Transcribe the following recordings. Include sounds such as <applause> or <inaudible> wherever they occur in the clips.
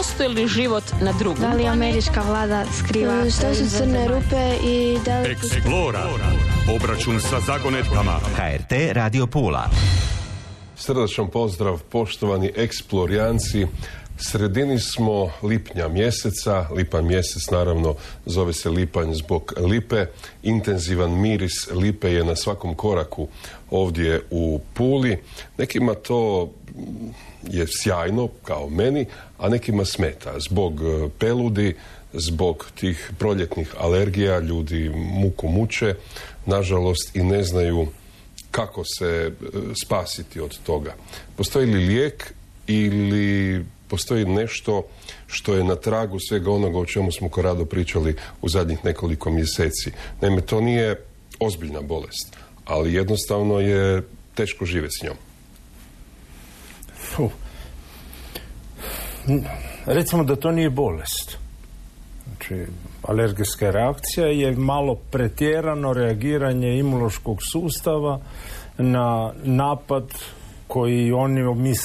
postoji li život na drugom? Da li američka vlada skriva... Što su crne rupe i da li... Eksplora. Obračun sa zagonetkama. HRT Radio Pula. Srdačan pozdrav poštovani eksplorijanci. Sredini smo lipnja mjeseca, lipanj mjesec naravno zove se lipanj zbog lipe. Intenzivan miris lipe je na svakom koraku ovdje u Puli. Nekima to je sjajno kao meni, a nekima smeta zbog e, peludi, zbog tih proljetnih alergija, ljudi muku muče, nažalost i ne znaju kako se e, spasiti od toga. Postoji li lijek ili postoji nešto što je na tragu svega onoga o čemu smo rado pričali u zadnjih nekoliko mjeseci. Naime, to nije ozbiljna bolest, ali jednostavno je teško živjeti s njom. Recimo da to nije bolest. Znači, alergijska reakcija je malo pretjerano reagiranje imunološkog sustava na napad koji oni mis,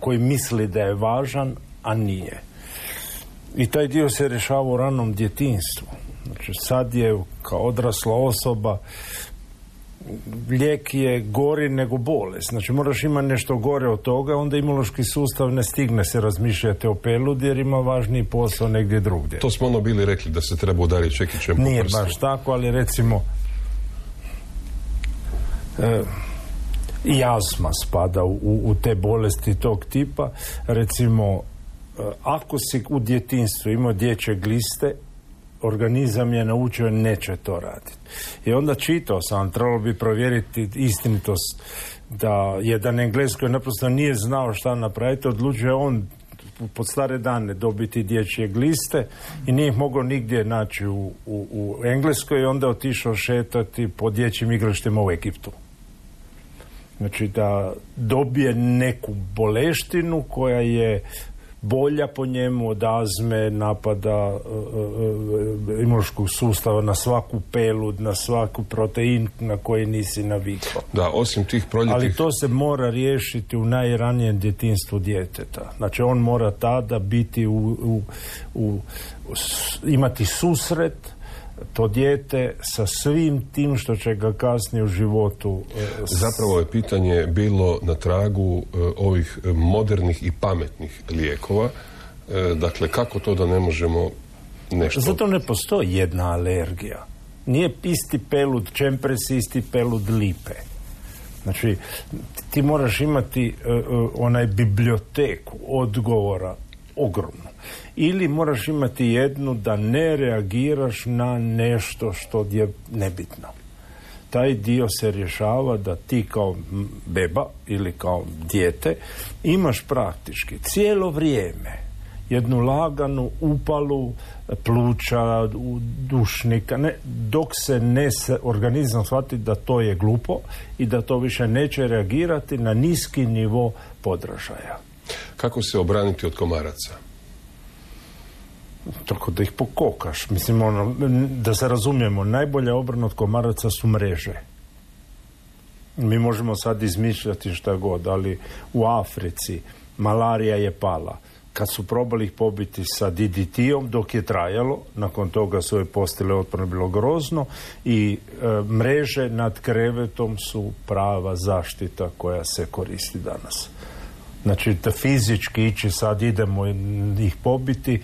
koji misli da je važan, a nije. I taj dio se rješava u ranom djetinstvu. Znači sad je kao odrasla osoba lijek je gori nego bolest. Znači moraš imati nešto gore od toga, onda imunološki sustav ne stigne se razmišljati o peludi jer ima važniji posao negdje drugdje. To smo ono bili rekli da se treba udariti čekićem po Nije prstu. baš tako, ali recimo e, i astma spada u, u te bolesti tog tipa. Recimo, e, ako si u djetinstvu imao dječje gliste, organizam je naučio neće to raditi. I onda čitao sam, trebalo bi provjeriti istinitost da jedan Englez koji naprosto nije znao šta napraviti, odlučio on pod stare dane dobiti dječje gliste i nije ih mogao nigdje naći u, u, u Engleskoj i onda otišao šetati po dječjim igralištima u Egiptu. Znači da dobije neku boleštinu koja je bolja po njemu od azme, napada uh, imunološkog sustava na svaku pelud, na svaku protein na koji nisi navikao. Da, osim tih proljetnih... Ali to se mora riješiti u najranijem djetinstvu djeteta. Znači on mora tada biti u, u, u imati susret to dijete sa svim tim što će ga kasnije u životu e, Zapravo je pitanje bilo na tragu e, ovih modernih i pametnih lijekova. E, dakle, kako to da ne možemo nešto... Zato ne postoji jedna alergija. Nije isti pelud čempres, isti pelud lipe. Znači, ti moraš imati onaj biblioteku odgovora ogromnu. Ili moraš imati jednu da ne reagiraš na nešto što je nebitno. Taj dio se rješava da ti kao beba ili kao dijete imaš praktički cijelo vrijeme jednu laganu upalu pluća, dušnika, ne, dok se ne organizam shvati da to je glupo i da to više neće reagirati na niski nivo podražaja. Kako se obraniti od komaraca? Tako da ih pokokaš. Mislim, ono, da se razumijemo, najbolja obrana od komaraca su mreže. Mi možemo sad izmišljati šta god, ali u Africi malarija je pala. Kad su probali ih pobiti sa DDT-om dok je trajalo, nakon toga su je postile otporno bilo grozno i e, mreže nad krevetom su prava zaštita koja se koristi danas. Znači da fizički ići sad idemo ih pobiti,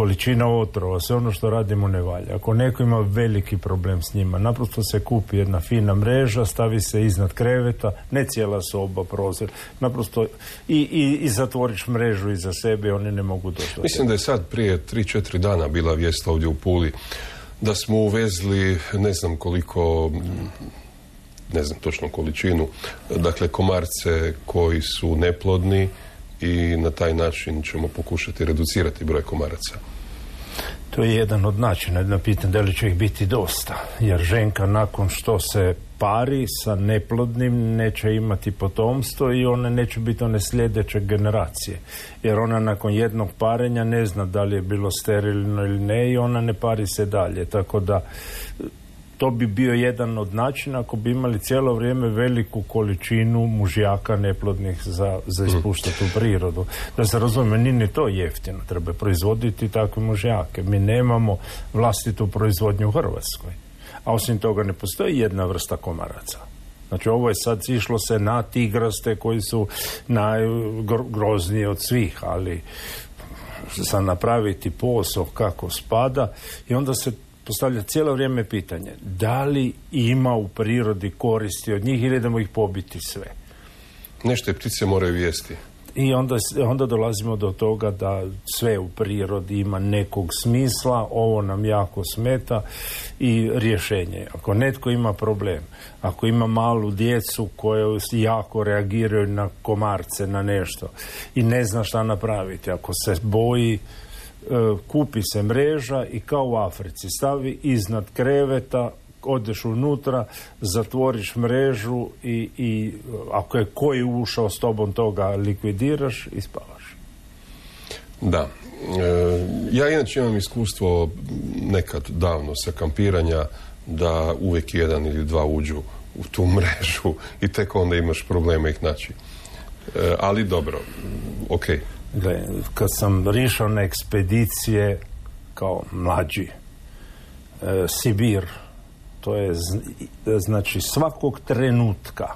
količina otrova, sve ono što radimo ne valja. Ako neko ima veliki problem s njima, naprosto se kupi jedna fina mreža, stavi se iznad kreveta, ne cijela soba, prozor, naprosto i, i, i zatvoriš mrežu iza sebe oni ne mogu doći. do Mislim da je sad prije 3-4 dana bila vijest ovdje u Puli da smo uvezli ne znam koliko ne znam točno količinu dakle komarce koji su neplodni i na taj način ćemo pokušati reducirati broj komaraca. To je jedan od načina, jedno pitanje da li će ih biti dosta, jer ženka nakon što se pari sa neplodnim neće imati potomstvo i ona neće biti one sljedeće generacije, jer ona nakon jednog parenja ne zna da li je bilo sterilno ili ne i ona ne pari se dalje, tako da to bi bio jedan od načina ako bi imali cijelo vrijeme veliku količinu mužjaka neplodnih za, za ispuštati u prirodu. Da se razumije, nije ni to jeftino. Treba proizvoditi takve mužjake. Mi nemamo vlastitu proizvodnju u Hrvatskoj. A osim toga ne postoji jedna vrsta komaraca. Znači ovo je sad išlo se na tigraste koji su najgrozniji od svih, ali sad napraviti posao kako spada i onda se postavlja cijelo vrijeme pitanje da li ima u prirodi koristi od njih ili idemo ih pobiti sve. Nešto je ptice moraju vijesti. I onda, onda dolazimo do toga da sve u prirodi ima nekog smisla, ovo nam jako smeta i rješenje. Ako netko ima problem, ako ima malu djecu koje jako reagiraju na komarce, na nešto i ne zna šta napraviti, ako se boji kupi se mreža i kao u Africi stavi iznad kreveta odeš unutra, zatvoriš mrežu i, i ako je koji ušao s tobom toga likvidiraš i spavaš. Da. E, ja inače imam iskustvo nekad davno sa kampiranja da uvijek jedan ili dva uđu u tu <laughs> mrežu i tek onda imaš problema ih naći. E, ali dobro, ok. Gle, kad sam rišao na ekspedicije kao mlađi, e, Sibir, to je znači svakog trenutka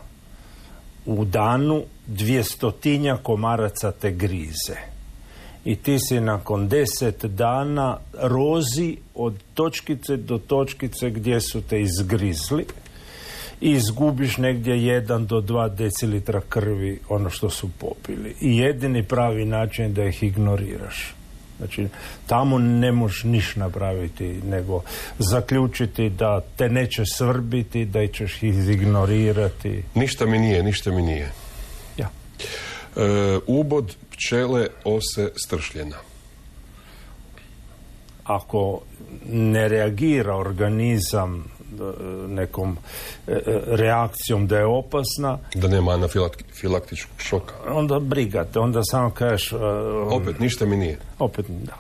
u danu dvjestotinja komaraca te grize. I ti si nakon deset dana rozi od točkice do točkice gdje su te izgrizli i izgubiš negdje jedan do dva decilitra krvi ono što su popili. I jedini pravi način je da ih ignoriraš. Znači, tamo ne možeš niš napraviti, nego zaključiti da te neće svrbiti, da ćeš ih ignorirati. Ništa mi nije, ništa mi nije. Ja. E, ubod pčele ose stršljena. Ako ne reagira organizam nekom e, e, reakcijom da je opasna. Da nema anafilaktičkog šoka. Onda brigate, onda samo kažeš... E, opet, ništa mi nije. Opet, da.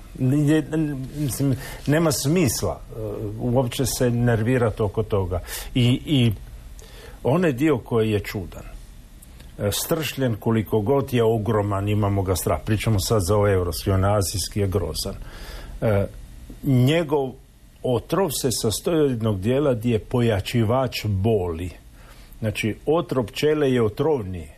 Mislim, nema smisla uopće se nervirati oko toga. I, i onaj dio koji je čudan, stršljen koliko god je ogroman, imamo ga strah. Pričamo sad za ovaj evropski, on azijski je grozan. Njegov otrov se sastoji od jednog dijela gdje je pojačivač boli. Znači, otrov pčele je otrovniji.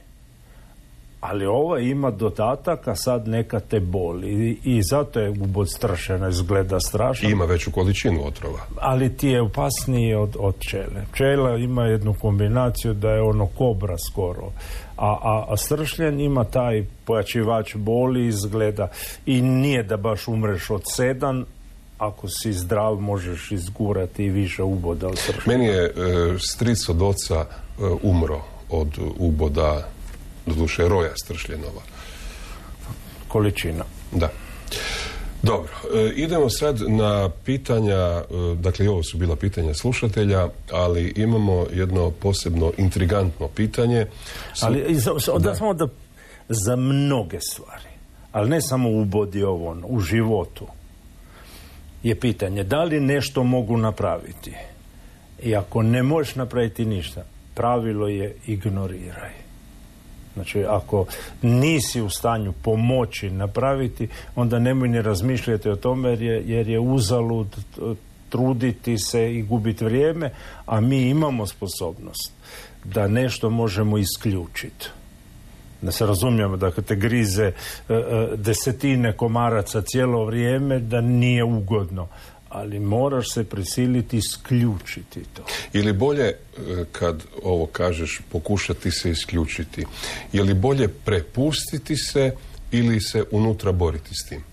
Ali ova ima dodatak, a sad neka te boli. I, zato je ubod strašena, izgleda strašno. ima veću količinu otrova. Ali ti je opasniji od, od pčele. Pčela ima jednu kombinaciju da je ono kobra skoro. A, a, a stršljen ima taj pojačivač boli izgleda i nije da baš umreš od sedam, ako si zdrav možeš izgurati i više uboda od Meni je e, stric od oca e, umro od uboda doduše roja stršljenova. Količina. Da. Dobro, e, idemo sad na pitanja, dakle ovo su bila pitanja slušatelja, ali imamo jedno posebno intrigantno pitanje. Ali za, da. samo da za mnoge stvari, ali ne samo u ubodi ovo, u životu je pitanje da li nešto mogu napraviti. I ako ne možeš napraviti ništa, pravilo je ignoriraj. Znači, ako nisi u stanju pomoći napraviti, onda nemoj ni razmišljati o tome jer je, jer je uzalud truditi se i gubiti vrijeme, a mi imamo sposobnost da nešto možemo isključiti da se razumijemo, da te grize e, e, desetine komaraca cijelo vrijeme, da nije ugodno. Ali moraš se prisiliti isključiti to. Ili bolje, e, kad ovo kažeš, pokušati se isključiti, je li bolje prepustiti se ili se unutra boriti s tim?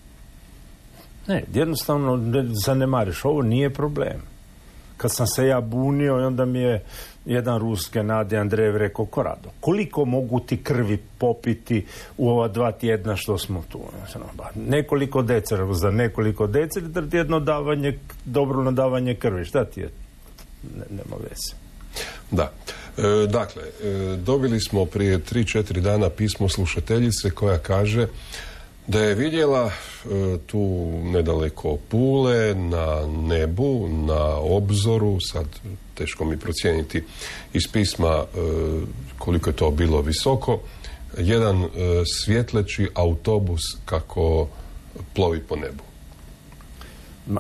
Ne, jednostavno ne zanemariš. Ovo nije problem. Kad sam se ja bunio i onda mi je jedan ruske nade Andrejev rekao Korado, koliko mogu ti krvi popiti u ova dva tjedna što smo tu? Nekoliko decera, za nekoliko decera jedno davanje, dobro nadavanje krvi. Šta ti je? Ne, nema veze. Da. E, dakle, e, dobili smo prije 3-4 dana pismo slušateljice koja kaže da je vidjela tu nedaleko Pule, na nebu, na obzoru, sad teško mi procijeniti iz pisma e, koliko je to bilo visoko, jedan svjetleći autobus kako plovi po nebu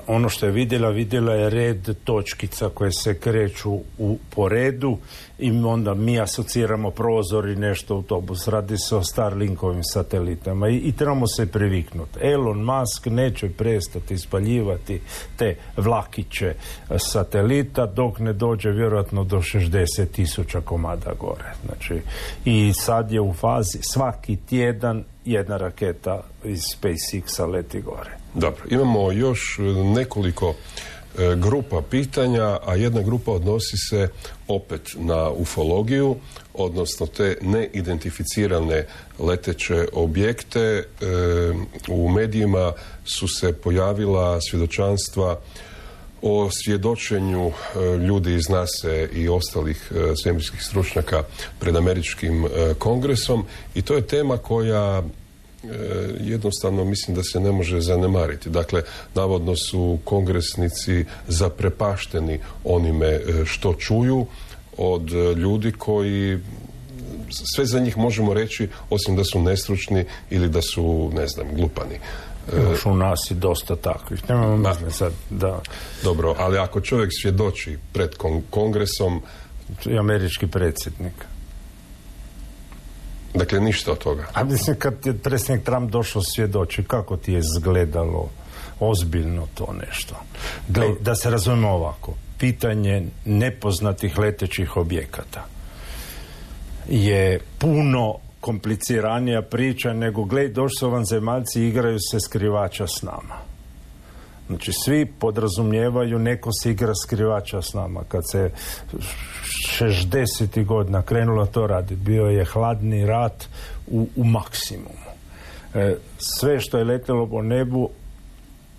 ono što je vidjela, vidjela je red točkica koje se kreću u, po redu i onda mi asociramo prozor i nešto autobus. Radi se o Starlinkovim satelitama i, i trebamo se priviknuti. Elon Musk neće prestati ispaljivati te vlakiće satelita dok ne dođe vjerojatno do 60 tisuća komada gore. Znači, I sad je u fazi svaki tjedan jedna raketa iz SpaceX-a leti gore. Dobro, imamo još nekoliko e, grupa pitanja, a jedna grupa odnosi se opet na ufologiju, odnosno te neidentificirane leteće objekte. E, u medijima su se pojavila svjedočanstva o svjedočenju e, ljudi iz NASA i ostalih svemirskih stručnjaka pred američkim kongresom i to je tema koja E, jednostavno mislim da se ne može zanemariti. Dakle, navodno su kongresnici zaprepašteni onime e, što čuju od ljudi koji sve za njih možemo reći osim da su nestručni ili da su, ne znam, glupani. Još u nas i dosta takvih. Nemamo sad da... Dobro, ali ako čovjek svjedoči pred kongresom... I američki predsjednik. Dakle, ništa od toga. A mislim, kad je predsjednik Trump došao svjedoči, kako ti je izgledalo ozbiljno to nešto? Gle, da se razumemo ovako, pitanje nepoznatih letećih objekata je puno kompliciranija priča nego gled, došli su vanzemaljci i igraju se skrivača s nama. Znači, svi podrazumijevaju neko se igra skrivača s nama. Kad se 60. godina krenulo to raditi. Bio je hladni rat u, u maksimumu. E, sve što je letjelo po nebu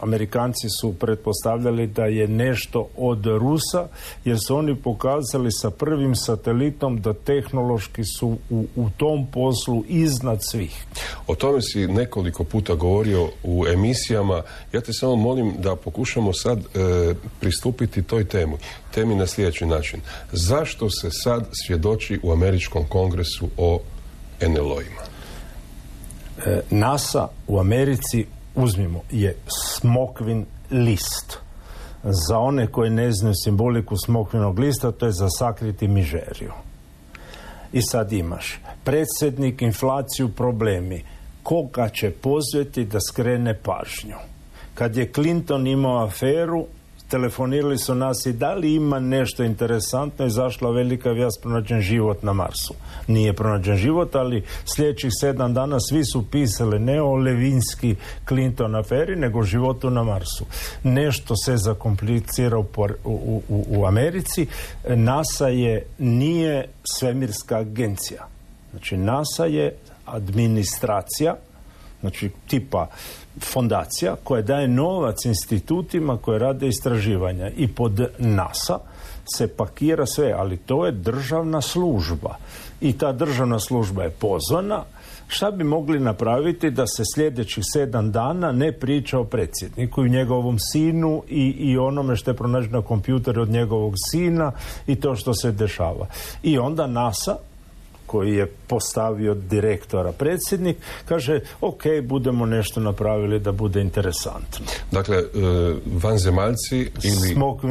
Amerikanci su pretpostavljali da je nešto od Rusa jer su oni pokazali sa prvim satelitom da tehnološki su u, u tom poslu iznad svih. O tome si nekoliko puta govorio u emisijama. Ja te samo molim da pokušamo sad e, pristupiti toj temi. Temi na sljedeći način. Zašto se sad svjedoči u Američkom kongresu o NLO-ima? E, NASA u Americi uzmimo, je smokvin list. Za one koji ne znaju simboliku smokvinog lista, to je za sakriti mižeriju. I sad imaš predsjednik, inflaciju, problemi. Koga će pozvati da skrene pažnju? Kad je Clinton imao aferu, telefonirali su nas i da li ima nešto interesantno, zašla velika vijest pronađen život na Marsu. Nije pronađen život, ali sljedećih sedam dana svi su pisali ne o Levinski Clinton aferi, nego životu na Marsu. Nešto se zakomplicira u, u, u Americi. NASA je, nije svemirska agencija. Znači, NASA je administracija, znači tipa fondacija koja daje novac institutima koje rade istraživanja i pod NASA se pakira sve, ali to je državna služba i ta državna služba je pozvana šta bi mogli napraviti da se sljedećih sedam dana ne priča o predsjedniku i njegovom sinu i, i onome što je pronađeno na kompjuteru od njegovog sina i to što se dešava. I onda NASA koji je postavio direktora predsjednik, kaže ok, budemo nešto napravili da bude interesantno. Dakle, e, vanzemaljci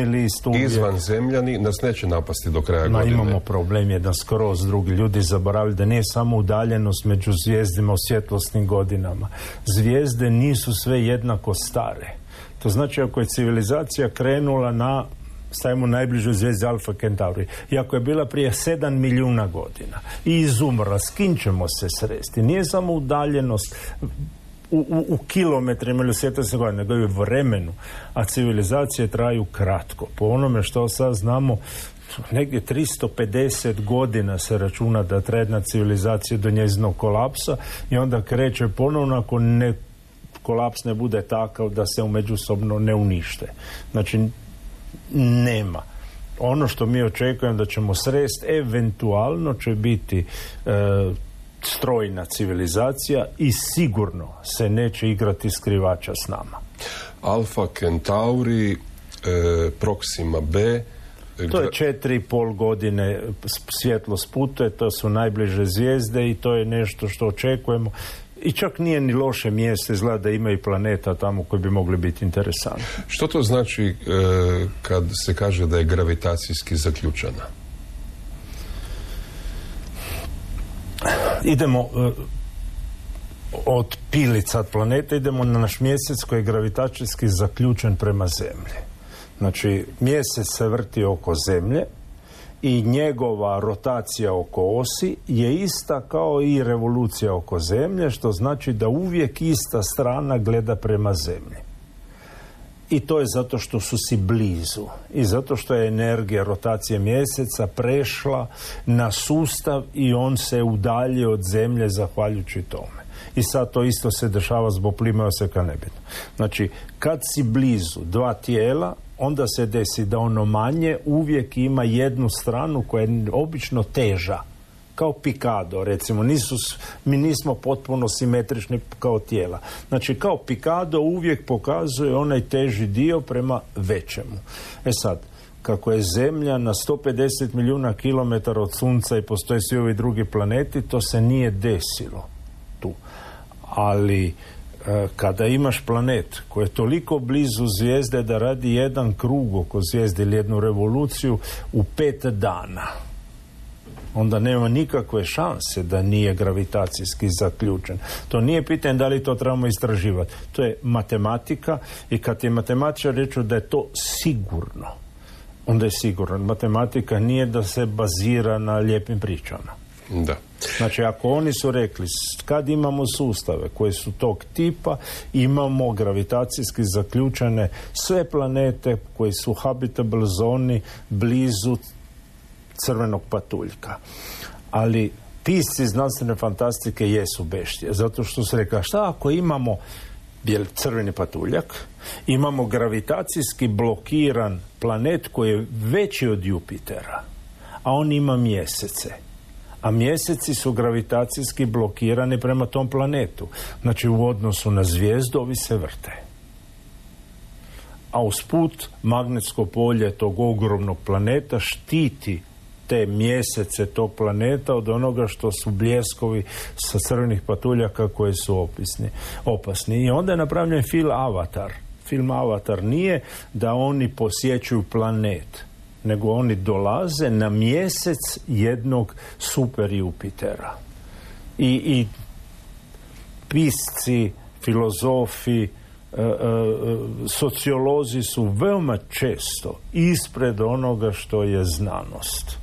ili izvan zemljani nas neće napasti do kraja Ma, godine. Imamo problem jedan skroz drugi. Ljudi zaboravili da nije samo udaljenost među zvijezdima u svjetlosnim godinama. Zvijezde nisu sve jednako stare. To znači ako je civilizacija krenula na stavimo najbližu zvijezdu Alfa Centauri. Iako je bila prije sedam milijuna godina i izumrla, s kim ćemo se sresti? Nije samo udaljenost u, u, u kilometrima ili svjetlosne godine, nego i u vremenu, a civilizacije traju kratko. Po onome što sad znamo, negdje 350 godina se računa da traje jedna civilizacija do njezinog kolapsa i onda kreće ponovno ako ne kolaps ne bude takav da se međusobno ne unište. Znači nema. Ono što mi očekujemo da ćemo srest eventualno će biti e, strojna civilizacija i sigurno se neće igrati skrivača s nama. Alfa Centauri, e, Proxima B, to je četiri i pol godine svjetlo sputuje, to su najbliže zvijezde i to je nešto što očekujemo. I čak nije ni loše mjesto, izgleda da ima i planeta tamo koji bi mogli biti interesantni. Što to znači e, kad se kaže da je gravitacijski zaključana? Idemo e, od pilica planeta, idemo na naš mjesec koji je gravitacijski zaključen prema zemlji. Znači, mjesec se vrti oko zemlje i njegova rotacija oko osi je ista kao i revolucija oko zemlje, što znači da uvijek ista strana gleda prema zemlji. I to je zato što su si blizu i zato što je energija rotacije mjeseca prešla na sustav i on se udalji od zemlje zahvaljujući tome. I sad to isto se dešava zbog plima oseka nebitno. Znači, kad si blizu dva tijela, onda se desi da ono manje uvijek ima jednu stranu koja je obično teža kao pikado, recimo, nisu, mi nismo potpuno simetrični kao tijela. Znači, kao pikado uvijek pokazuje onaj teži dio prema većemu. E sad, kako je Zemlja na 150 milijuna kilometara od Sunca i postoje svi ovi drugi planeti, to se nije desilo tu. Ali kada imaš planet koji je toliko blizu zvijezde da radi jedan krug oko zvijezde ili jednu revoluciju u pet dana onda nema nikakve šanse da nije gravitacijski zaključen. To nije pitanje da li to trebamo istraživati. To je matematika i kad je matematičar reču da je to sigurno, onda je sigurno. Matematika nije da se bazira na lijepim pričama. Da. Znači, ako oni su rekli, kad imamo sustave koji su tog tipa, imamo gravitacijski zaključene sve planete koji su habitable zoni blizu crvenog patuljka. Ali pisci znanstvene fantastike jesu beštije, zato što se rekla, šta ako imamo bijel crveni patuljak, imamo gravitacijski blokiran planet koji je veći od Jupitera, a on ima mjesece a mjeseci su gravitacijski blokirani prema tom planetu. Znači u odnosu na zvijezdu ovi se vrte. A usput magnetsko polje tog ogromnog planeta štiti te mjesece tog planeta od onoga što su bljeskovi sa crvenih patuljaka koji su opisni, opasni. I onda je napravljen film Avatar. Film Avatar nije da oni posjećuju planet nego oni dolaze na mjesec jednog super Jupitera. I, i pisci, filozofi, e, e, sociolozi su veoma često ispred onoga što je znanost.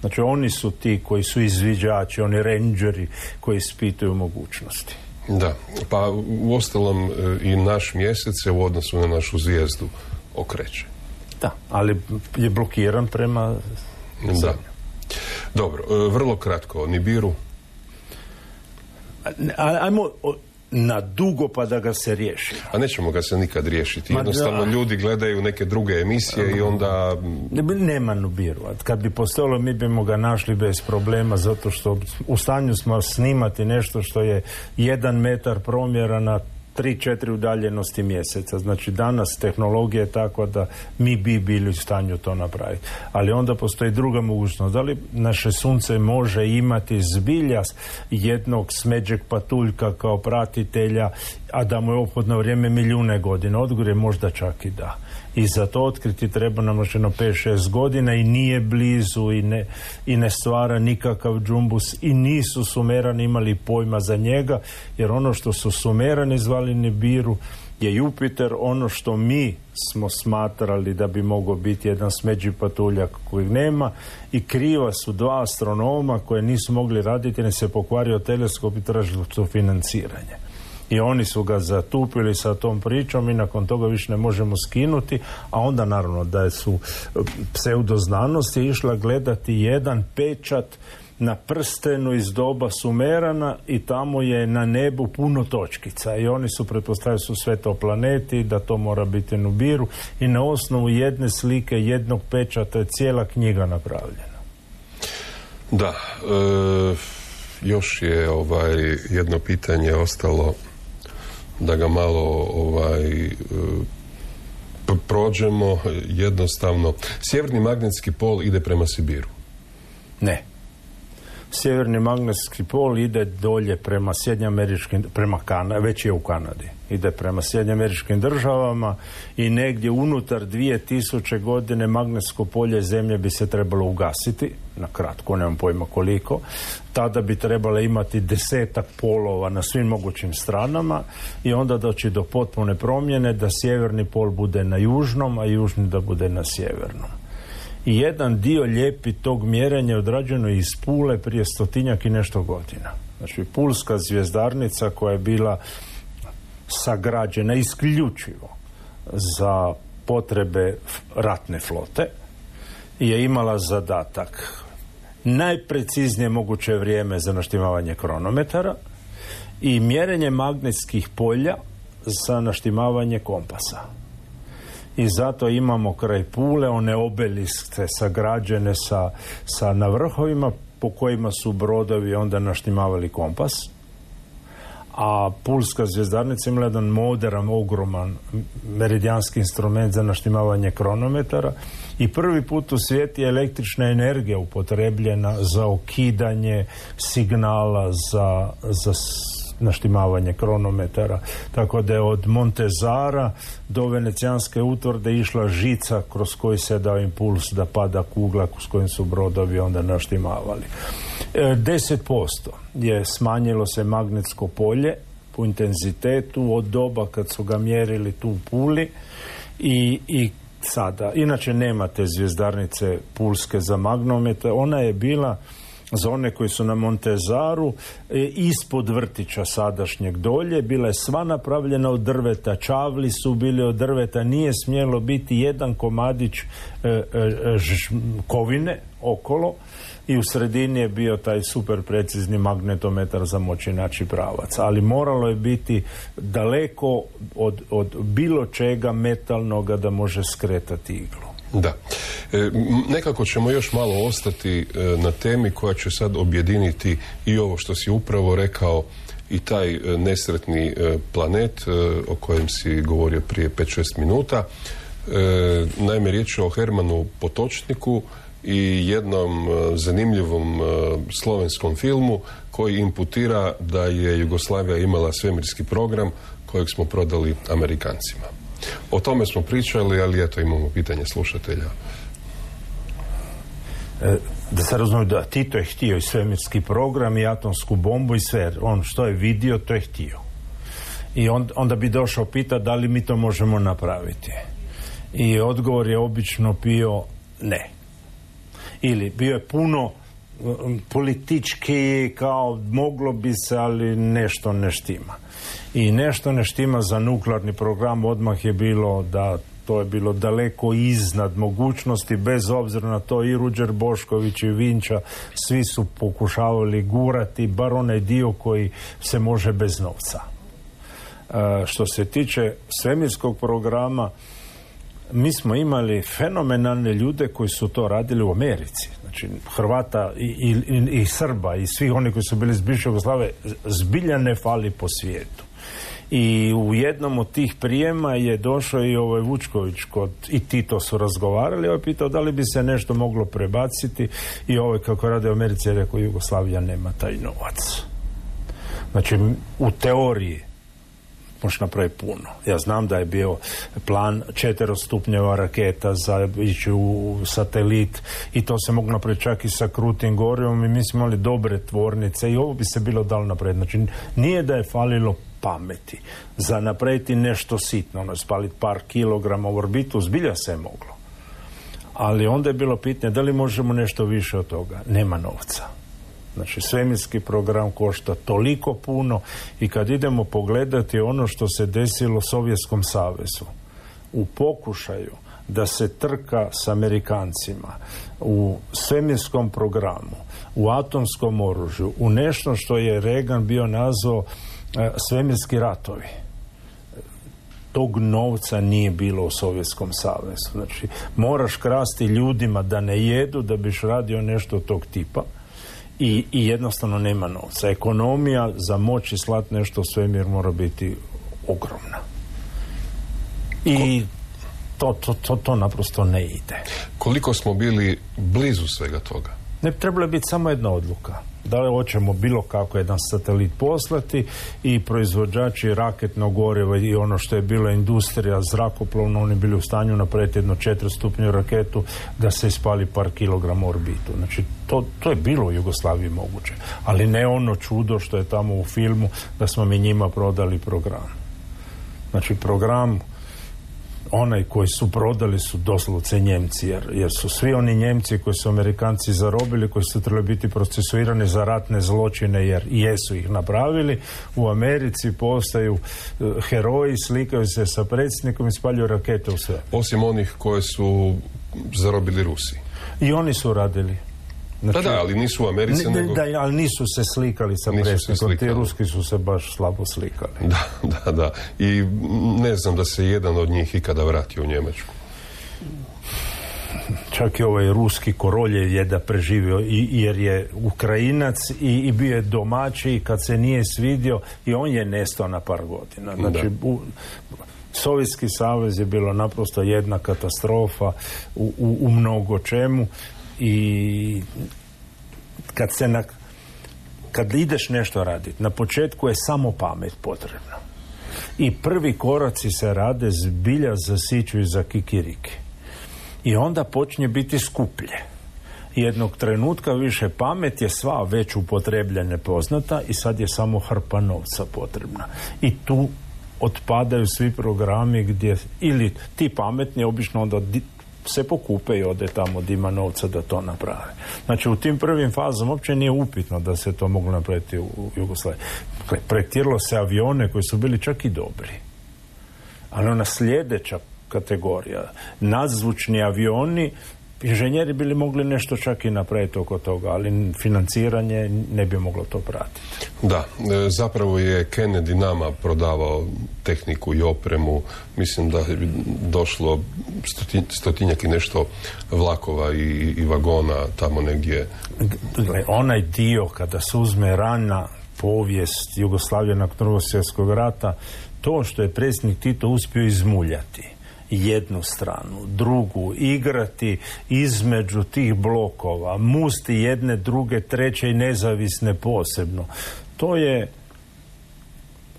Znači oni su ti koji su izviđači, oni rangeri koji ispituju mogućnosti. Da, pa u ostalom e, i naš mjesec se u odnosu na našu zvijezdu okreće. Da, ali je blokiran prema da. Dobro, e, vrlo kratko, Nibiru. Ajmo na dugo pa da ga se riješi. A nećemo ga se nikad riješiti. Jednostavno ljudi gledaju neke druge emisije i onda... Nema Nubiru. Kad bi postojalo mi bimo ga našli bez problema zato što u stanju smo snimati nešto što je jedan metar promjera na tri, četiri udaljenosti mjeseca. Znači danas tehnologija je takva da mi bi bili u stanju to napraviti. Ali onda postoji druga mogućnost. Da li naše sunce može imati zbilja jednog smeđeg patuljka kao pratitelja, a da mu je ophodno vrijeme milijune godina? Odgovor je možda čak i da i za to otkriti treba nam još 5-6 godina i nije blizu i ne, i ne stvara nikakav džumbus i nisu sumerani imali pojma za njega jer ono što su sumerani zvali Nibiru je Jupiter ono što mi smo smatrali da bi mogao biti jedan smeđi patuljak kojeg nema. I kriva su dva astronoma koje nisu mogli raditi ne se pokvario teleskop i tražili su financiranje i oni su ga zatupili sa tom pričom i nakon toga više ne možemo skinuti, a onda naravno da su e, pseudoznanosti išla gledati jedan pečat na prstenu iz doba Sumerana i tamo je na nebu puno točkica i oni su pretpostavili su sve to planeti da to mora biti Nubiru i na osnovu jedne slike jednog pečata je cijela knjiga napravljena. Da, e, još je ovaj jedno pitanje ostalo da ga malo ovaj e, prođemo jednostavno. Sjeverni magnetski pol ide prema Sibiru. Ne. Sjeverni magnetski pol ide dolje prema Sjednjameričkim, prema Kanadi, već je u Kanadi. Ide prema Sjednjameričkim državama i negdje unutar dvije tisuće godine magnetsko polje zemlje bi se trebalo ugasiti, na kratko, nemam pojma koliko. Tada bi trebalo imati desetak polova na svim mogućim stranama i onda doći do potpune promjene da sjeverni pol bude na južnom, a južni da bude na sjevernom i jedan dio lijepi tog mjerenja je odrađeno iz Pule prije stotinjak i nešto godina. Znači, Pulska zvjezdarnica koja je bila sagrađena isključivo za potrebe ratne flote je imala zadatak najpreciznije moguće vrijeme za naštimavanje kronometara i mjerenje magnetskih polja za naštimavanje kompasa. I zato imamo kraj Pule one obeliske sagrađene sa, sa na vrhovima po kojima su brodovi onda naštimavali kompas a Pulska zvjezdarnica imala jedan moderan, ogroman meridijanski instrument za naštimavanje kronometara i prvi put u svijetu je električna energija upotrebljena za okidanje signala za, za naštimavanje kronometara. Tako da je od Montezara do venecijanske utvrde išla žica kroz koji se dao impuls da pada kugla s kojim su brodovi onda naštimavali. 10% e, je smanjilo se magnetsko polje u intenzitetu od doba kad su ga mjerili tu u Puli i, i sada. Inače nemate zvijezdarnice pulske za magnometar. Ona je bila za one koji su na Montezaru e, ispod vrtića sadašnjeg dolje. Bila je sva napravljena od drveta čavli su bili od drveta nije smjelo biti jedan komadić e, e, kovine okolo. I u sredini je bio taj super precizni magnetometar za moćinači pravac. Ali moralo je biti daleko od, od bilo čega metalnoga da može skretati iglu da. E, nekako ćemo još malo ostati e, na temi koja će sad objediniti i ovo što si upravo rekao i taj e, nesretni planet o kojem si govorio prije 5-6 minuta. Naime, riječ je o Hermanu Potočniku i jednom zanimljivom slovenskom filmu koji imputira da je Jugoslavija imala svemirski program kojeg smo prodali Amerikancima. O tome smo pričali, ali eto imamo pitanje slušatelja. E, da se razumije da Tito je htio i svemirski program i atomsku bombu i sve. On što je vidio, to je htio. I onda bi došao pita da li mi to možemo napraviti. I odgovor je obično bio ne. Ili bio je puno politički kao moglo bi se, ali nešto ne štima. I nešto ne štima za nuklearni program odmah je bilo da to je bilo daleko iznad mogućnosti, bez obzira na to i Ruđer Bošković i Vinča, svi su pokušavali gurati bar onaj dio koji se može bez novca. E, što se tiče svemirskog programa, mi smo imali fenomenalne ljude koji su to radili u Americi. Znači, Hrvata i, i, i Srba i svih oni koji su bili iz bivše Jugoslave zbilja ne fali po svijetu i u jednom od tih prijema je došao i ovaj Vučković kod, i Tito su razgovarali, ovaj pitao da li bi se nešto moglo prebaciti i ovaj kako rade u Americi je rekao Jugoslavija nema taj novac. Znači u teoriji možeš napraviti puno. Ja znam da je bio plan četverostupnjeva raketa za ići u satelit i to se mogu napraviti čak i sa krutim gorivom i mi smo imali dobre tvornice i ovo bi se bilo dalo napraviti. Znači nije da je falilo pameti za napraviti nešto sitno, ono spaliti par kilograma u orbitu, zbilja se je moglo. Ali onda je bilo pitanje da li možemo nešto više od toga. Nema novca. Znači svemirski program košta toliko puno i kad idemo pogledati ono što se desilo Sovjetskom savezu u pokušaju da se trka s Amerikancima u svemirskom programu, u atomskom oružju, u nešto što je Reagan bio nazvao E, svemirski ratovi tog novca nije bilo u Sovjetskom savezu. Znači, moraš krasti ljudima da ne jedu da biš radio nešto tog tipa i, i jednostavno nema novca. Ekonomija za moći slati nešto u svemir mora biti ogromna. I to, to, to, to naprosto ne ide. Koliko smo bili blizu svega toga? Ne trebalo je biti samo jedna odluka. Da li hoćemo bilo kako jedan satelit poslati i proizvođači raketnog goriva i ono što je bila industrija zrakoplovna, oni bili u stanju napraviti jednu četvrstupnju raketu da se ispali par kilograma orbitu. Znači, to, to je bilo u Jugoslaviji moguće. Ali ne ono čudo što je tamo u filmu da smo mi njima prodali program. Znači, program onaj koji su prodali su doslovce Njemci, jer, jer su svi oni Njemci koji su Amerikanci zarobili, koji su trebali biti procesuirani za ratne zločine, jer jesu ih napravili, u Americi postaju e, heroji, slikaju se sa predsjednikom i spaljuju rakete u sve. Osim onih koje su zarobili Rusi. I oni su radili. Znači, da, da, ali nisu u Americi, ne, nego... Da, ali nisu se slikali sa predsjednikom, ti ruski su se baš slabo slikali. Da, <laughs> da, da. I ne znam da se jedan od njih ikada vratio u Njemačku. Čak i ovaj ruski korolje je da preživio i, jer je Ukrajinac i, i bio je domaći i kad se nije svidio i on je nestao na par godina. Znači, u, Sovjetski savez je bilo naprosto jedna katastrofa u, u, u mnogo čemu i kad se na, kad ideš nešto raditi, na početku je samo pamet potrebna. I prvi koraci se rade zbilja za siću i za kikirike. I onda počinje biti skuplje. Jednog trenutka više pamet je sva već upotrebljena poznata i sad je samo hrpa novca potrebna. I tu otpadaju svi programi gdje ili ti pametni obično onda se pokupe i ode tamo da ima novca da to naprave. Znači u tim prvim fazama uopće nije upitno da se to moglo napraviti u Jugoslaviji. Projektiralo se avione koji su bili čak i dobri. Ali ona sljedeća kategorija, nadzvučni avioni inženjeri bili mogli nešto čak i napraviti oko toga, ali financiranje ne bi moglo to pratiti. Da, e, zapravo je Kennedy nama prodavao tehniku i opremu. Mislim da je došlo stotinjak i nešto vlakova i, i vagona tamo negdje. onaj dio kada se uzme rana povijest Jugoslavije nakon drugog svjetskog rata, to što je predsjednik Tito uspio izmuljati jednu stranu, drugu, igrati između tih blokova, musti jedne, druge, treće i nezavisne posebno. To je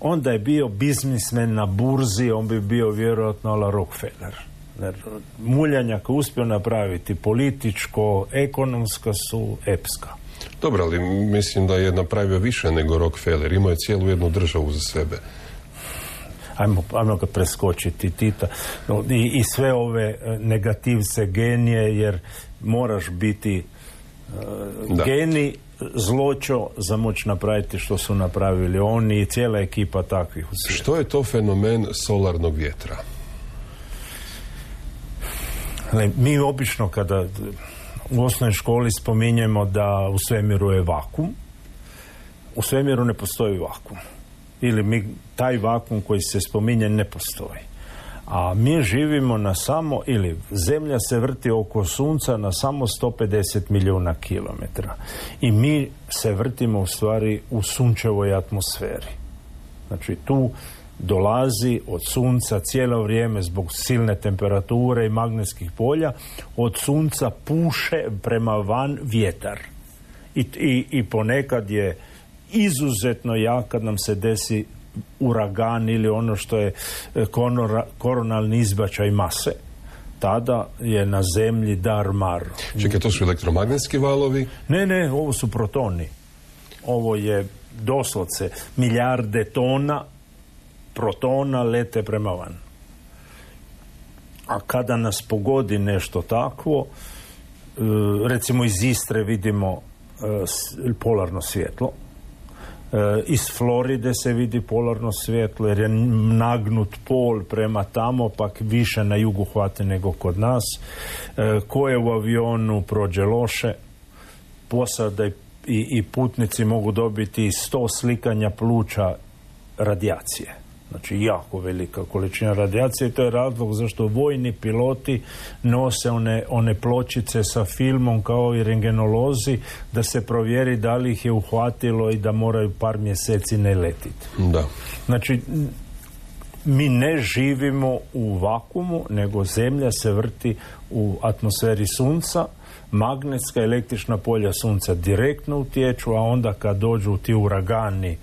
onda je bio biznismen na burzi, on bi bio vjerojatno ala Rockefeller. Muljanja koje uspio napraviti političko, ekonomska su epska. Dobro, ali mislim da je napravio više nego Rockefeller. Imao je cijelu jednu državu za sebe ajmo, ajmo ga preskočiti Tita. I, i sve ove e, negativce genije jer moraš biti uh, geni zločo za moć napraviti što su napravili oni i cijela ekipa takvih u Što je to fenomen solarnog vjetra? Mi obično kada u osnovnoj školi spominjemo da u svemiru je vakum, u svemiru ne postoji vakum ili mi, taj vakum koji se spominje ne postoji. A mi živimo na samo, ili zemlja se vrti oko sunca na samo 150 milijuna kilometara. I mi se vrtimo u stvari u sunčevoj atmosferi. Znači tu dolazi od sunca cijelo vrijeme zbog silne temperature i magnetskih polja, od sunca puše prema van vjetar. I, i, i ponekad je izuzetno jak kad nam se desi uragan ili ono što je e, koronalni izbačaj mase tada je na zemlji dar mar. Čekaj, to su elektromagnetski valovi? Ne, ne, ovo su protoni. Ovo je doslovce milijarde tona protona lete prema van. A kada nas pogodi nešto takvo, e, recimo iz Istre vidimo e, polarno svjetlo, iz Floride se vidi polarno svjetlo jer je nagnut pol prema tamo pak više na jugu hvate nego kod nas. E, ko je u avionu prođe loše. Posada i putnici mogu dobiti sto slikanja pluća radijacije Znači jako velika količina radijacije i to je razlog zašto vojni piloti nose one, one pločice sa filmom kao i rengenolozi da se provjeri da li ih je uhvatilo i da moraju par mjeseci ne letiti. Da. Znači mi ne živimo u vakumu, nego zemlja se vrti u atmosferi sunca, magnetska električna polja sunca direktno utječu, a onda kad dođu ti uragani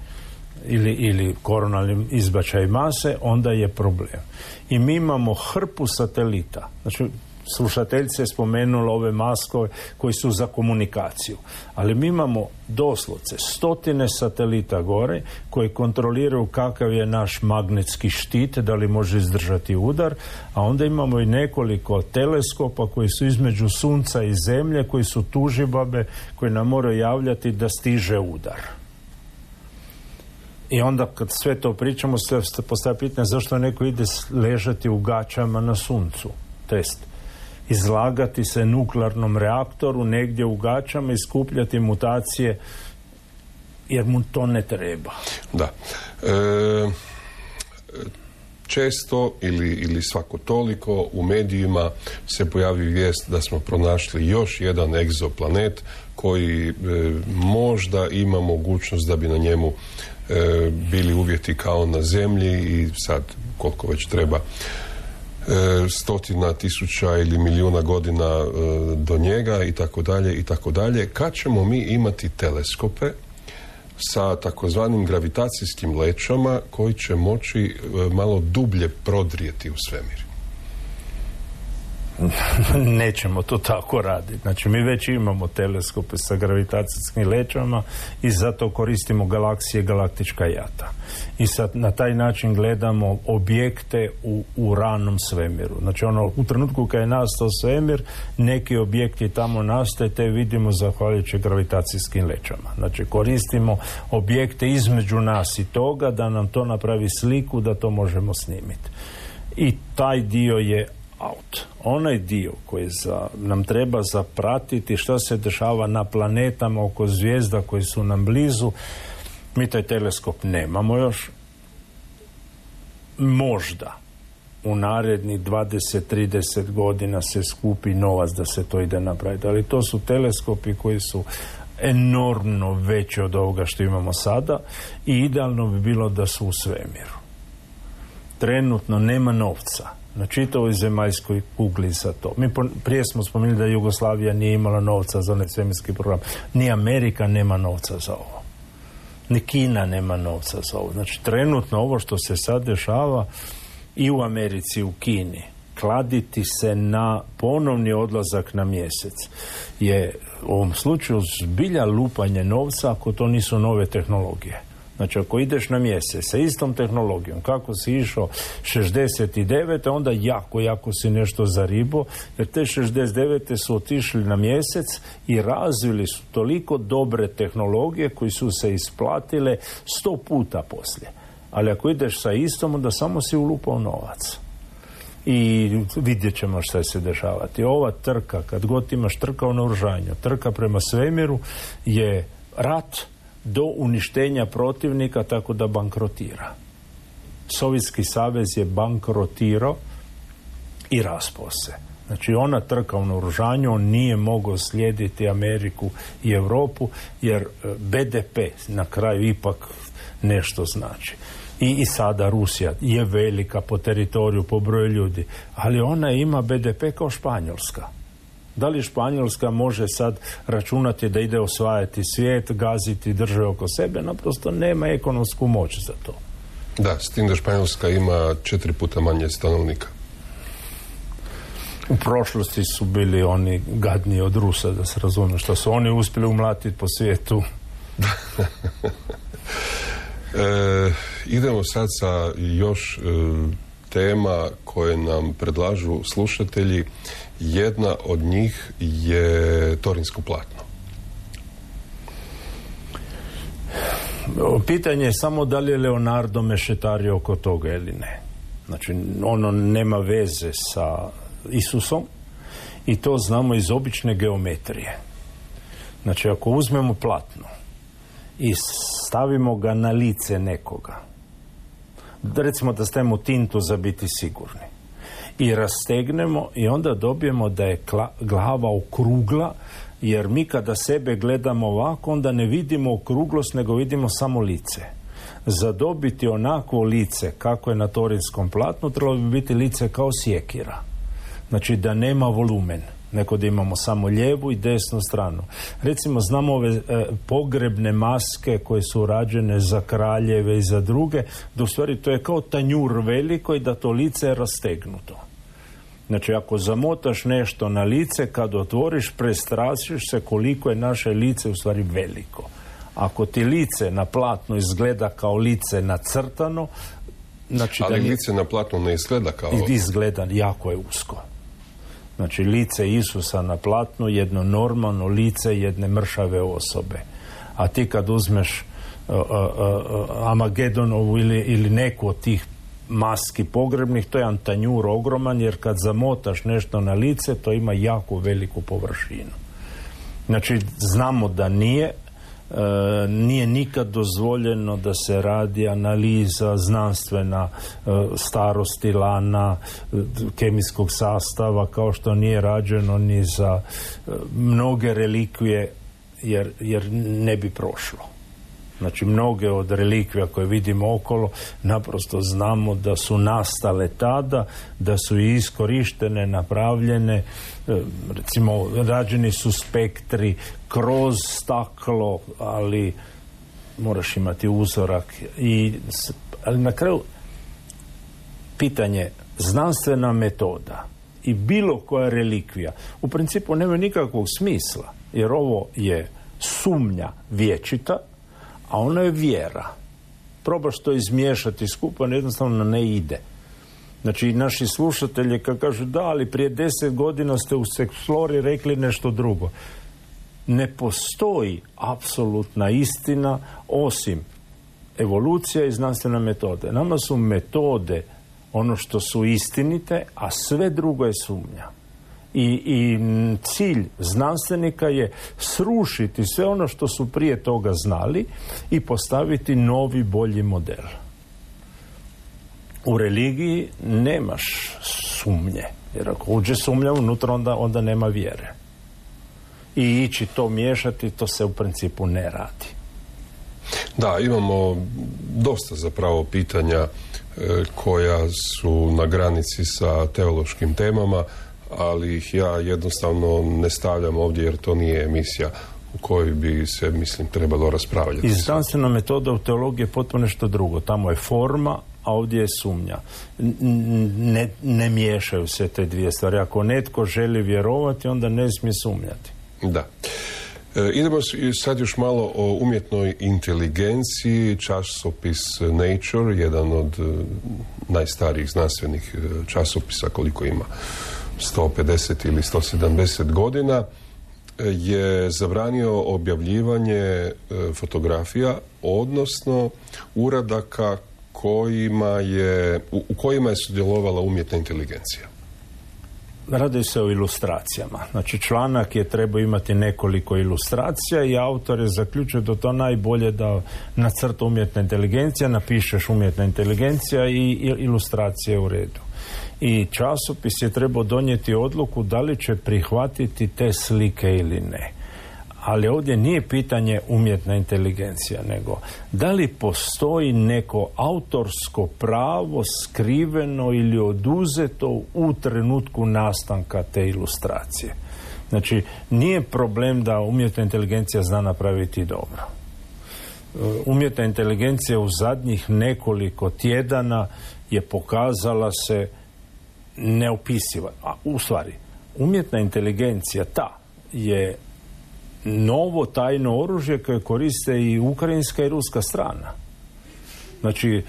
ili, ili koronalni izbačaj mase, onda je problem. I mi imamo hrpu satelita. Znači, slušateljice je spomenula ove maskove koji su za komunikaciju. Ali mi imamo doslovce stotine satelita gore koji kontroliraju kakav je naš magnetski štit, da li može izdržati udar, a onda imamo i nekoliko teleskopa koji su između sunca i zemlje, koji su tužibabe, koji nam moraju javljati da stiže udar. I onda kad sve to pričamo, se postavlja pitanje zašto neko ide ležati u gačama na suncu. Test izlagati se nuklearnom reaktoru negdje u gačama i skupljati mutacije jer mu to ne treba. Da. E, često ili, ili svako toliko u medijima se pojavi vijest da smo pronašli još jedan egzoplanet koji e, možda ima mogućnost da bi na njemu bili uvjeti kao na zemlji i sad koliko već treba E, stotina tisuća ili milijuna godina e, do njega i tako dalje i tako dalje. Kad ćemo mi imati teleskope sa takozvanim gravitacijskim lećama koji će moći e, malo dublje prodrijeti u svemir? <laughs> Nećemo to tako raditi. Znači, mi već imamo teleskope sa gravitacijskim lećama i zato koristimo galaksije galaktička jata. I sad na taj način gledamo objekte u, u ranom svemiru. Znači, ono, u trenutku kad je nastao svemir, neki objekti tamo nastaje, te vidimo zahvaljujući gravitacijskim lećama. Znači, koristimo objekte između nas i toga da nam to napravi sliku da to možemo snimiti. I taj dio je out. Onaj dio koji za, nam treba zapratiti što se dešava na planetama oko zvijezda koji su nam blizu, mi taj teleskop nemamo još. Možda u narednih 20-30 godina se skupi novac da se to ide napraviti. Ali to su teleskopi koji su enormno veći od ovoga što imamo sada i idealno bi bilo da su u svemiru. Trenutno nema novca na čitavoj zemaljskoj kugli za to. Mi prije smo spomenuli da Jugoslavija nije imala novca za onaj svemirski program. Ni Amerika nema novca za ovo. Ni Kina nema novca za ovo. Znači, trenutno ovo što se sad dešava i u Americi u Kini, kladiti se na ponovni odlazak na mjesec je u ovom slučaju zbilja lupanje novca ako to nisu nove tehnologije. Znači ako ideš na mjesec sa istom tehnologijom kako si išao 69. onda jako, jako si nešto za ribo jer te 69. su otišli na mjesec i razvili su toliko dobre tehnologije koji su se isplatile sto puta poslije. Ali ako ideš sa istom onda samo si ulupao novac i vidjet ćemo šta se dešavati. Ova trka, kad god imaš trka u naoružanju, trka prema svemiru je rat do uništenja protivnika tako da bankrotira. Sovjetski savez je bankrotirao i raspao se. Znači ona trka u naoružanju, on nije mogao slijediti Ameriku i Europu jer e, BDP na kraju ipak nešto znači. I, I sada Rusija je velika po teritoriju, po broju ljudi, ali ona ima BDP kao Španjolska. Da li Španjolska može sad računati da ide osvajati svijet, gaziti države oko sebe? Naprosto nema ekonomsku moć za to. Da, s tim da Španjolska ima četiri puta manje stanovnika. U prošlosti su bili oni gadniji od Rusa, da se razumije, što su oni uspjeli umlatiti po svijetu. <laughs> e, idemo sad sa još e, tema koje nam predlažu slušatelji jedna od njih je Torinsko platno. Pitanje je samo da li je Leonardo mešetario oko toga ili ne. Znači, ono nema veze sa Isusom i to znamo iz obične geometrije. Znači, ako uzmemo platno i stavimo ga na lice nekoga, recimo da stavimo tintu za biti sigurni. I rastegnemo i onda dobijemo da je glava okrugla jer mi kada sebe gledamo ovako onda ne vidimo okruglost nego vidimo samo lice. Za dobiti onako lice kako je na torinskom platnu trebalo bi biti lice kao sjekira. Znači da nema volumen neko da imamo samo lijevu i desnu stranu. Recimo, znamo ove e, pogrebne maske koje su rađene za kraljeve i za druge, da u stvari to je kao tanjur veliko i da to lice je rastegnuto. Znači, ako zamotaš nešto na lice, kad otvoriš, prestrašiš se koliko je naše lice u stvari veliko. Ako ti lice na platnu izgleda kao lice nacrtano, znači Ali da lice na platnu ne izgleda kao... Izgleda jako je usko. Znači lice Isusa na platnu, jedno normalno lice jedne mršave osobe. A ti kad uzmeš uh, uh, uh, Amagedonovu ili, ili neku od tih maski pogrebnih, to je antanjur ogroman, jer kad zamotaš nešto na lice, to ima jako veliku površinu. Znači, znamo da nije, E, nije nikad dozvoljeno da se radi analiza znanstvena e, starosti lana e, kemijskog sastava kao što nije rađeno ni za mnoge relikvije jer, jer ne bi prošlo Znači mnoge od relikvija koje vidimo okolo naprosto znamo da su nastale tada, da su i iskorištene, napravljene, e, recimo rađeni su spektri kroz staklo, ali moraš imati uzorak. I ali na kraju pitanje znanstvena metoda i bilo koja relikvija u principu nema nikakvog smisla jer ovo je sumnja vječita a ono je vjera. Probaš to izmiješati skupa, jednostavno ne ide. Znači, naši slušatelji kad kažu da, ali prije deset godina ste u seksflori rekli nešto drugo. Ne postoji apsolutna istina osim evolucija i znanstvene metode. Nama su metode ono što su istinite, a sve drugo je sumnja i, i cilj znanstvenika je srušiti sve ono što su prije toga znali i postaviti novi bolji model. U religiji nemaš sumnje, jer ako uđe sumnja unutra onda, onda nema vjere. I ići to miješati, to se u principu ne radi. Da, imamo dosta zapravo pitanja e, koja su na granici sa teološkim temama ali ih ja jednostavno ne stavljam ovdje jer to nije emisija u kojoj bi se, mislim, trebalo raspravljati. I znanstvena metoda u teologiji je potpuno nešto drugo. Tamo je forma, a ovdje je sumnja. Ne, ne miješaju se te dvije stvari. Ako netko želi vjerovati, onda ne smije sumnjati. Da. E, idemo sad još malo o umjetnoj inteligenciji. Časopis Nature, jedan od e, najstarijih znanstvenih e, časopisa koliko ima 150 ili 170 godina je zabranio objavljivanje e, fotografija, odnosno uradaka kojima je, u kojima je sudjelovala umjetna inteligencija. Radi se o ilustracijama. Znači članak je trebao imati nekoliko ilustracija i autor je zaključio da to najbolje da nacrta umjetna inteligencija, napišeš umjetna inteligencija i ilustracije u redu i časopis je trebao donijeti odluku da li će prihvatiti te slike ili ne. Ali ovdje nije pitanje umjetna inteligencija, nego da li postoji neko autorsko pravo skriveno ili oduzeto u trenutku nastanka te ilustracije. Znači, nije problem da umjetna inteligencija zna napraviti dobro. Umjetna inteligencija u zadnjih nekoliko tjedana je pokazala se neopisiva. A u stvari, umjetna inteligencija ta je novo tajno oružje koje koriste i ukrajinska i ruska strana. Znači, e,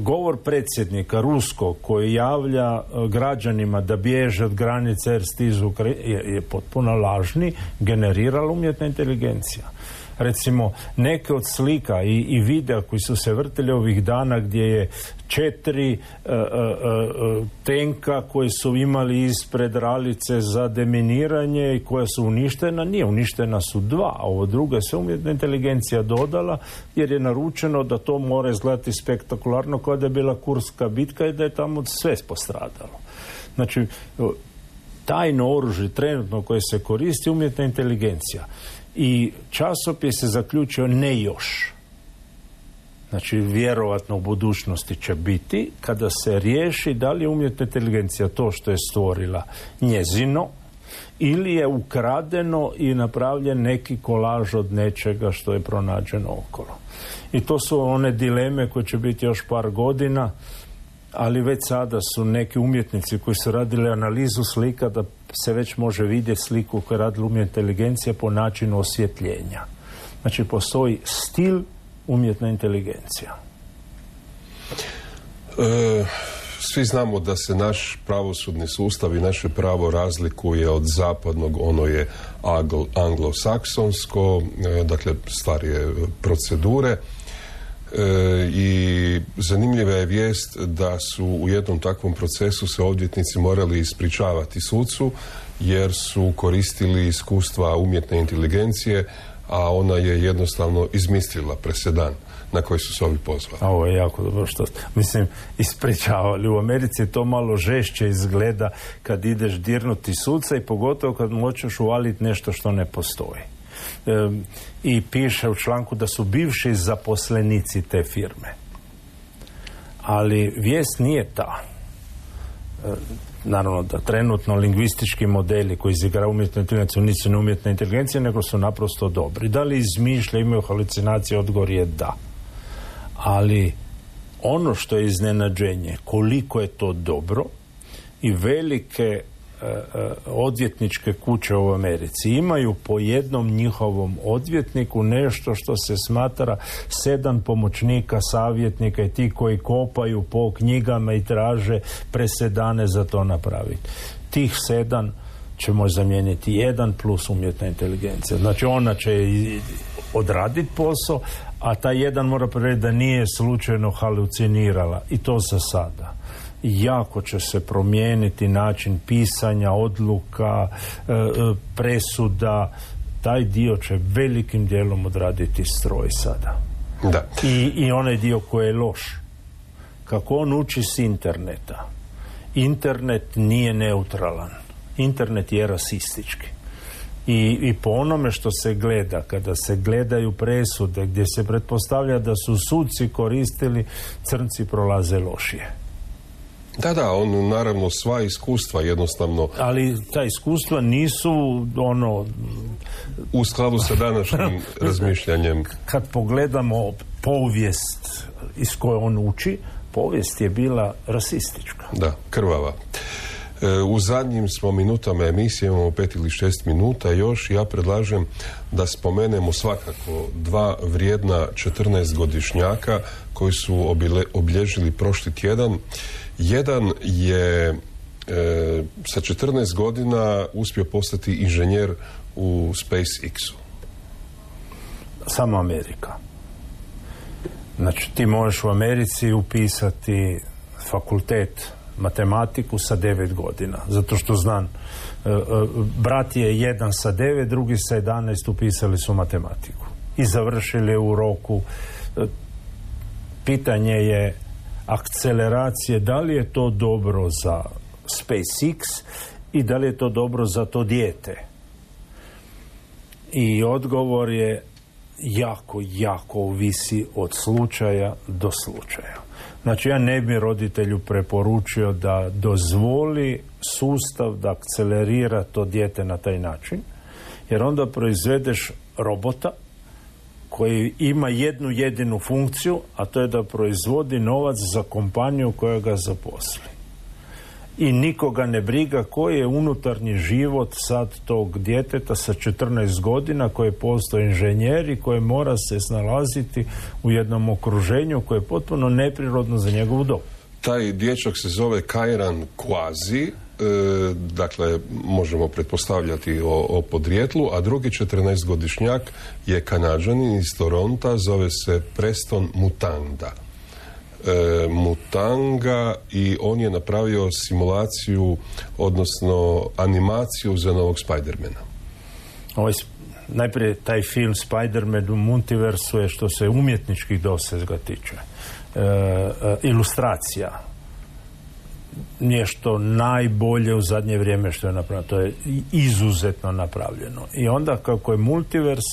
govor predsjednika ruskog koji javlja e, građanima da bježe od granice jer stižu je, je potpuno lažni, generirala umjetna inteligencija. Recimo, neke od slika i, i videa koji su se vrtili ovih dana gdje je četiri uh, uh, tenka koji su imali ispred ralice za deminiranje i koja su uništena, nije uništena su dva, a ovo druga se umjetna inteligencija dodala jer je naručeno da to mora izgledati spektakularno kao da je bila kurska bitka i da je tamo sve postradalo. Znači, tajno oružje trenutno koje se koristi umjetna inteligencija. I časopis je zaključio ne još. Znači, vjerovatno u budućnosti će biti kada se riješi da li je umjetna inteligencija to što je stvorila njezino ili je ukradeno i napravljen neki kolaž od nečega što je pronađeno okolo. I to su one dileme koje će biti još par godina ali već sada su neki umjetnici koji su radili analizu slika da se već može vidjeti sliku koju je radila umjetna inteligencija po načinu osvjetljenja. Znači postoji stil umjetna inteligencija. E, svi znamo da se naš pravosudni sustav i naše pravo razlikuje od zapadnog, ono je anglosaksonsko, e, dakle starije procedure E, i zanimljiva je vijest da su u jednom takvom procesu se odvjetnici morali ispričavati sucu jer su koristili iskustva umjetne inteligencije a ona je jednostavno izmislila presedan na koji su se ovi pozvali. A ovo je jako dobro što mislim ispričavali. U Americi to malo žešće izgleda kad ideš dirnuti suca i pogotovo kad mu hoćeš uvaliti nešto što ne postoji i piše u članku da su bivši zaposlenici te firme. Ali vijest nije ta. Naravno da trenutno lingvistički modeli koji izigra umjetnu inteligenciju nisu ne umjetna inteligencija, nego su naprosto dobri. Da li izmišlja, imaju halucinacije, odgovor je da. Ali ono što je iznenađenje, koliko je to dobro i velike odvjetničke kuće u Americi imaju po jednom njihovom odvjetniku nešto što se smatra sedam pomoćnika, savjetnika i ti koji kopaju po knjigama i traže presedane za to napraviti. Tih sedam ćemo zamijeniti jedan plus umjetna inteligencija. Znači ona će odraditi posao, a taj jedan mora preći da nije slučajno halucinirala i to za sada jako će se promijeniti način pisanja, odluka, e, e, presuda. Taj dio će velikim dijelom odraditi stroj sada. Da. I, I onaj dio koji je loš. Kako on uči s interneta. Internet nije neutralan. Internet je rasistički. I, I po onome što se gleda, kada se gledaju presude gdje se pretpostavlja da su sudci koristili, crnci prolaze lošije. Da, da, on naravno sva iskustva jednostavno... Ali ta iskustva nisu ono... U skladu sa današnjim <laughs> razmišljanjem. Kad pogledamo povijest iz koje on uči, povijest je bila rasistička. Da, krvava. E, u zadnjim smo minutama emisije, imamo pet ili šest minuta još, ja predlažem da spomenemo svakako dva vrijedna 14 godišnjaka koji su obilježili prošli tjedan jedan je e, sa 14 godina uspio postati inženjer u SpaceX-u. Samo Amerika. Znači ti možeš u Americi upisati fakultet matematiku sa 9 godina. Zato što znam, e, e, brat je jedan sa 9, drugi sa 11 upisali su matematiku. I završili u roku. Pitanje je akceleracije, da li je to dobro za SpaceX i da li je to dobro za to dijete. I odgovor je jako, jako ovisi od slučaja do slučaja. Znači ja ne bi roditelju preporučio da dozvoli sustav da akcelerira to dijete na taj način, jer onda proizvedeš robota koji ima jednu jedinu funkciju, a to je da proizvodi novac za kompaniju koja ga zaposli. I nikoga ne briga koji je unutarnji život sad tog djeteta sa 14 godina koji postoji inženjer i koji mora se snalaziti u jednom okruženju koje je potpuno neprirodno za njegovu dobu. Taj dječak se zove Kairan Kvazi, dakle, možemo pretpostavljati o, o podrijetlu, a drugi 14-godišnjak je kanadžanin iz Toronta, zove se Preston Mutanda. E, Mutanga i on je napravio simulaciju, odnosno animaciju za novog Spidermana. Ovaj, najprije taj film Spider-Man u multiversu je što se umjetničkih dosega tiče. E, e, ilustracija nešto najbolje u zadnje vrijeme što je napravljeno. To je izuzetno napravljeno. I onda kako je multivers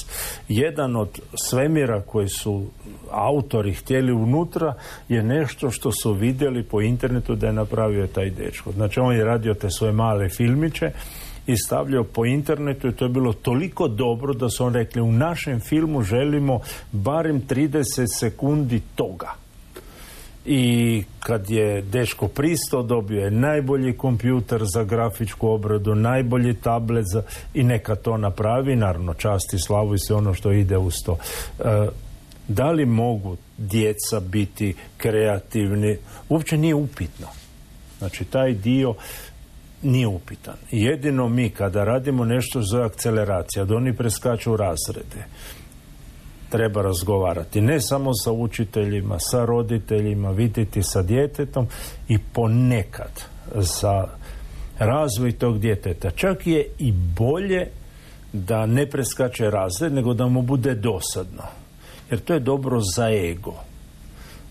jedan od svemira koji su autori htjeli unutra je nešto što su vidjeli po internetu da je napravio taj dečko. Znači on je radio te svoje male filmiće i stavljao po internetu i to je bilo toliko dobro da su on rekli u našem filmu želimo barem 30 sekundi toga i kad je Deško pristo dobio je najbolji kompjuter za grafičku obradu, najbolji tablet za, i neka to napravi, naravno časti slavu i sve ono što ide uz to. E, da li mogu djeca biti kreativni? Uopće nije upitno. Znači taj dio nije upitan. Jedino mi kada radimo nešto za akceleracija, da oni preskaču razrede, treba razgovarati ne samo sa učiteljima, sa roditeljima, vidjeti sa djetetom i ponekad za razvoj tog djeteta. Čak je i bolje da ne preskače razred, nego da mu bude dosadno. Jer to je dobro za ego.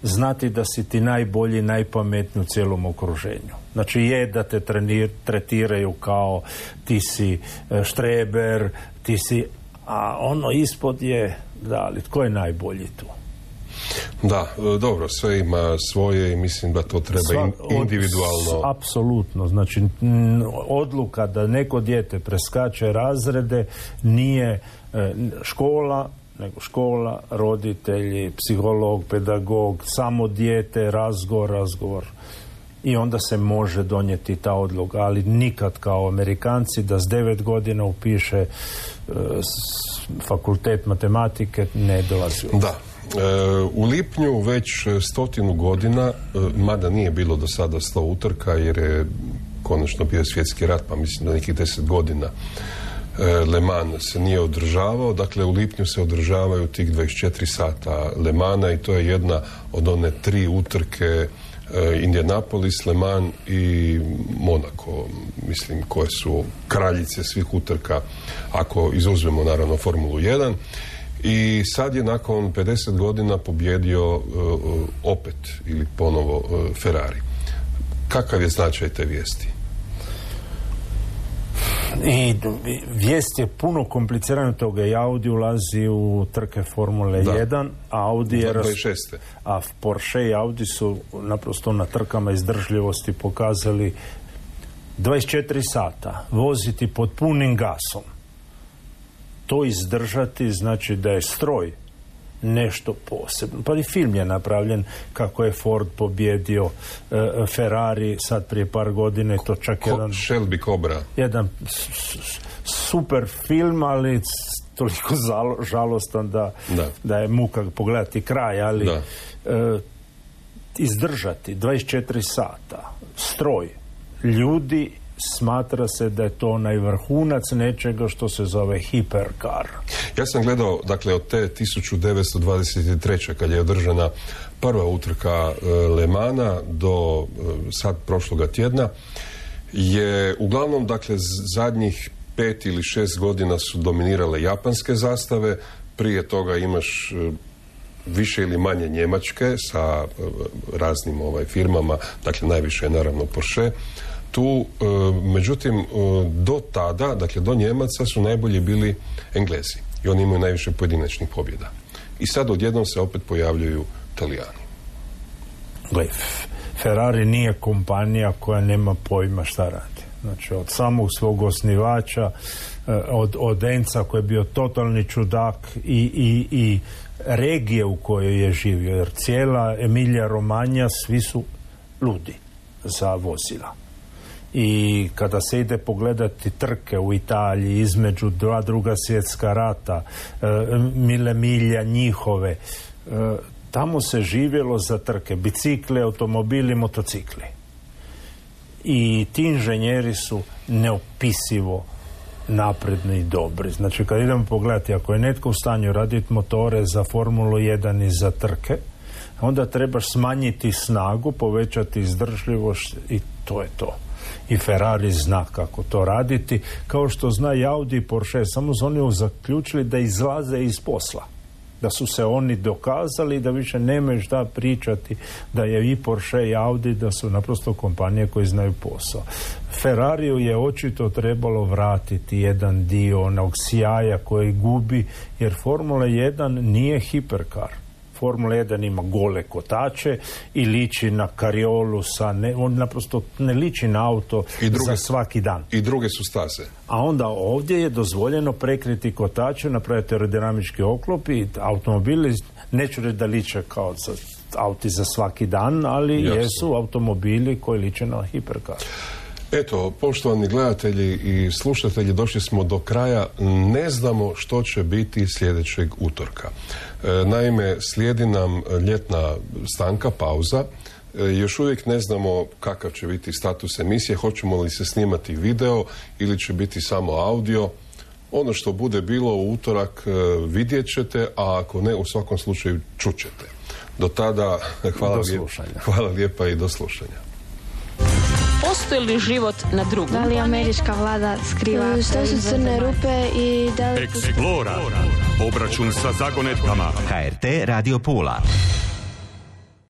Znati da si ti najbolji, najpametniji u cijelom okruženju. Znači je da te trenir, tretiraju kao ti si e, štreber, ti si a ono ispod je da, ali tko je najbolji tu? Da, e, dobro, sve ima svoje i mislim da to treba individualno. Apsolutno, znači odluka da neko dijete preskače razrede nije e, škola, nego škola, roditelji, psiholog, pedagog, samo dijete, razgovor, razgovor i onda se može donijeti ta odluka, ali nikad kao Amerikanci da s devet godina upiše e, fakultet matematike ne dolazi. Da, e, u lipnju već stotinu godina, e, mada nije bilo do sada sto utrka jer je konačno bio svjetski rat, pa mislim da nekih deset godina Le Mans se nije održavao, dakle u lipnju se održavaju tih 24 sata Le Mana i to je jedna od one tri utrke E, Indianapolis, Le Mans i Monaco, mislim, koje su kraljice svih utrka, ako izuzmemo naravno Formulu 1. I sad je nakon 50 godina pobjedio e, opet ili ponovo e, Ferrari. Kakav je značaj te vijesti? I vijest je puno komplicirana toga. I Audi ulazi u trke Formule 1, Audi je... A Porsche i Audi su naprosto na trkama izdržljivosti pokazali 24 sata voziti pod punim gasom. To izdržati znači da je stroj nešto posebno. Pa i film je napravljen kako je Ford pobjedio e, Ferrari sad prije par godine to čak Ko, jedan Shelby Cobra jedan super film ali toliko žalostan da, da. je muka pogledati kraj ali e, izdržati 24 sata stroj ljudi smatra se da je to onaj vrhunac nečega što se zove hiperkar. Ja sam gledao, dakle, od te 1923. kad je održana prva utrka e, Lemana do e, sad prošloga tjedna, je uglavnom, dakle, zadnjih pet ili šest godina su dominirale japanske zastave, prije toga imaš e, više ili manje njemačke sa raznim ovaj firmama, dakle najviše je naravno Porsche tu, e, međutim, e, do tada, dakle do Njemaca su najbolji bili Englezi i oni imaju najviše pojedinačnih pobjeda. I sad odjednom se opet pojavljaju Italijani. Gle, Ferrari nije kompanija koja nema pojma šta radi. Znači, od samog svog osnivača, e, od, od Enca koji je bio totalni čudak i, i, i regije u kojoj je živio, jer cijela Emilija Romanja svi su ludi za vozila i kada se ide pogledati trke u Italiji između dva druga svjetska rata, e, mile milja njihove, e, tamo se živjelo za trke, bicikli, automobili, motocikli. i ti inženjeri su neopisivo napredni i dobri. Znači kad idemo pogledati, ako je netko u stanju raditi motore za Formulu 1 i za trke, onda trebaš smanjiti snagu, povećati izdržljivost i to je to. I Ferrari zna kako to raditi, kao što zna i Audi i Porsche, samo su oni zaključili da izlaze iz posla da su se oni dokazali da više nemaju šta pričati da je i Porsche i Audi da su naprosto kompanije koje znaju posao. Ferrariju je očito trebalo vratiti jedan dio onog sjaja koji gubi jer Formula 1 nije hiperkar. Formula 1 ima gole kotače i liči na kariolu sa ne, on naprosto ne liči na auto I druge, za svaki dan. I druge su staze. A onda ovdje je dozvoljeno prekriti kotače, napraviti aerodinamički oklop i automobili, neću reći da liče kao za auti za svaki dan, ali Jasno. jesu automobili koji liče na hiperkar. Eto, poštovani gledatelji i slušatelji, došli smo do kraja. Ne znamo što će biti sljedećeg utorka. E, naime, slijedi nam ljetna stanka, pauza. E, još uvijek ne znamo kakav će biti status emisije, hoćemo li se snimati video ili će biti samo audio. Ono što bude bilo u utorak e, vidjet ćete, a ako ne, u svakom slučaju čućete. Do tada, <laughs> hvala, Do lijep- slušanja. hvala lijepa i do slušanja. Postoji li život na drugom? Da li američka vlada skriva Što su crne rupe i da li... Eksplora. Obračun sa zagonetkama. HRT Radio Pula.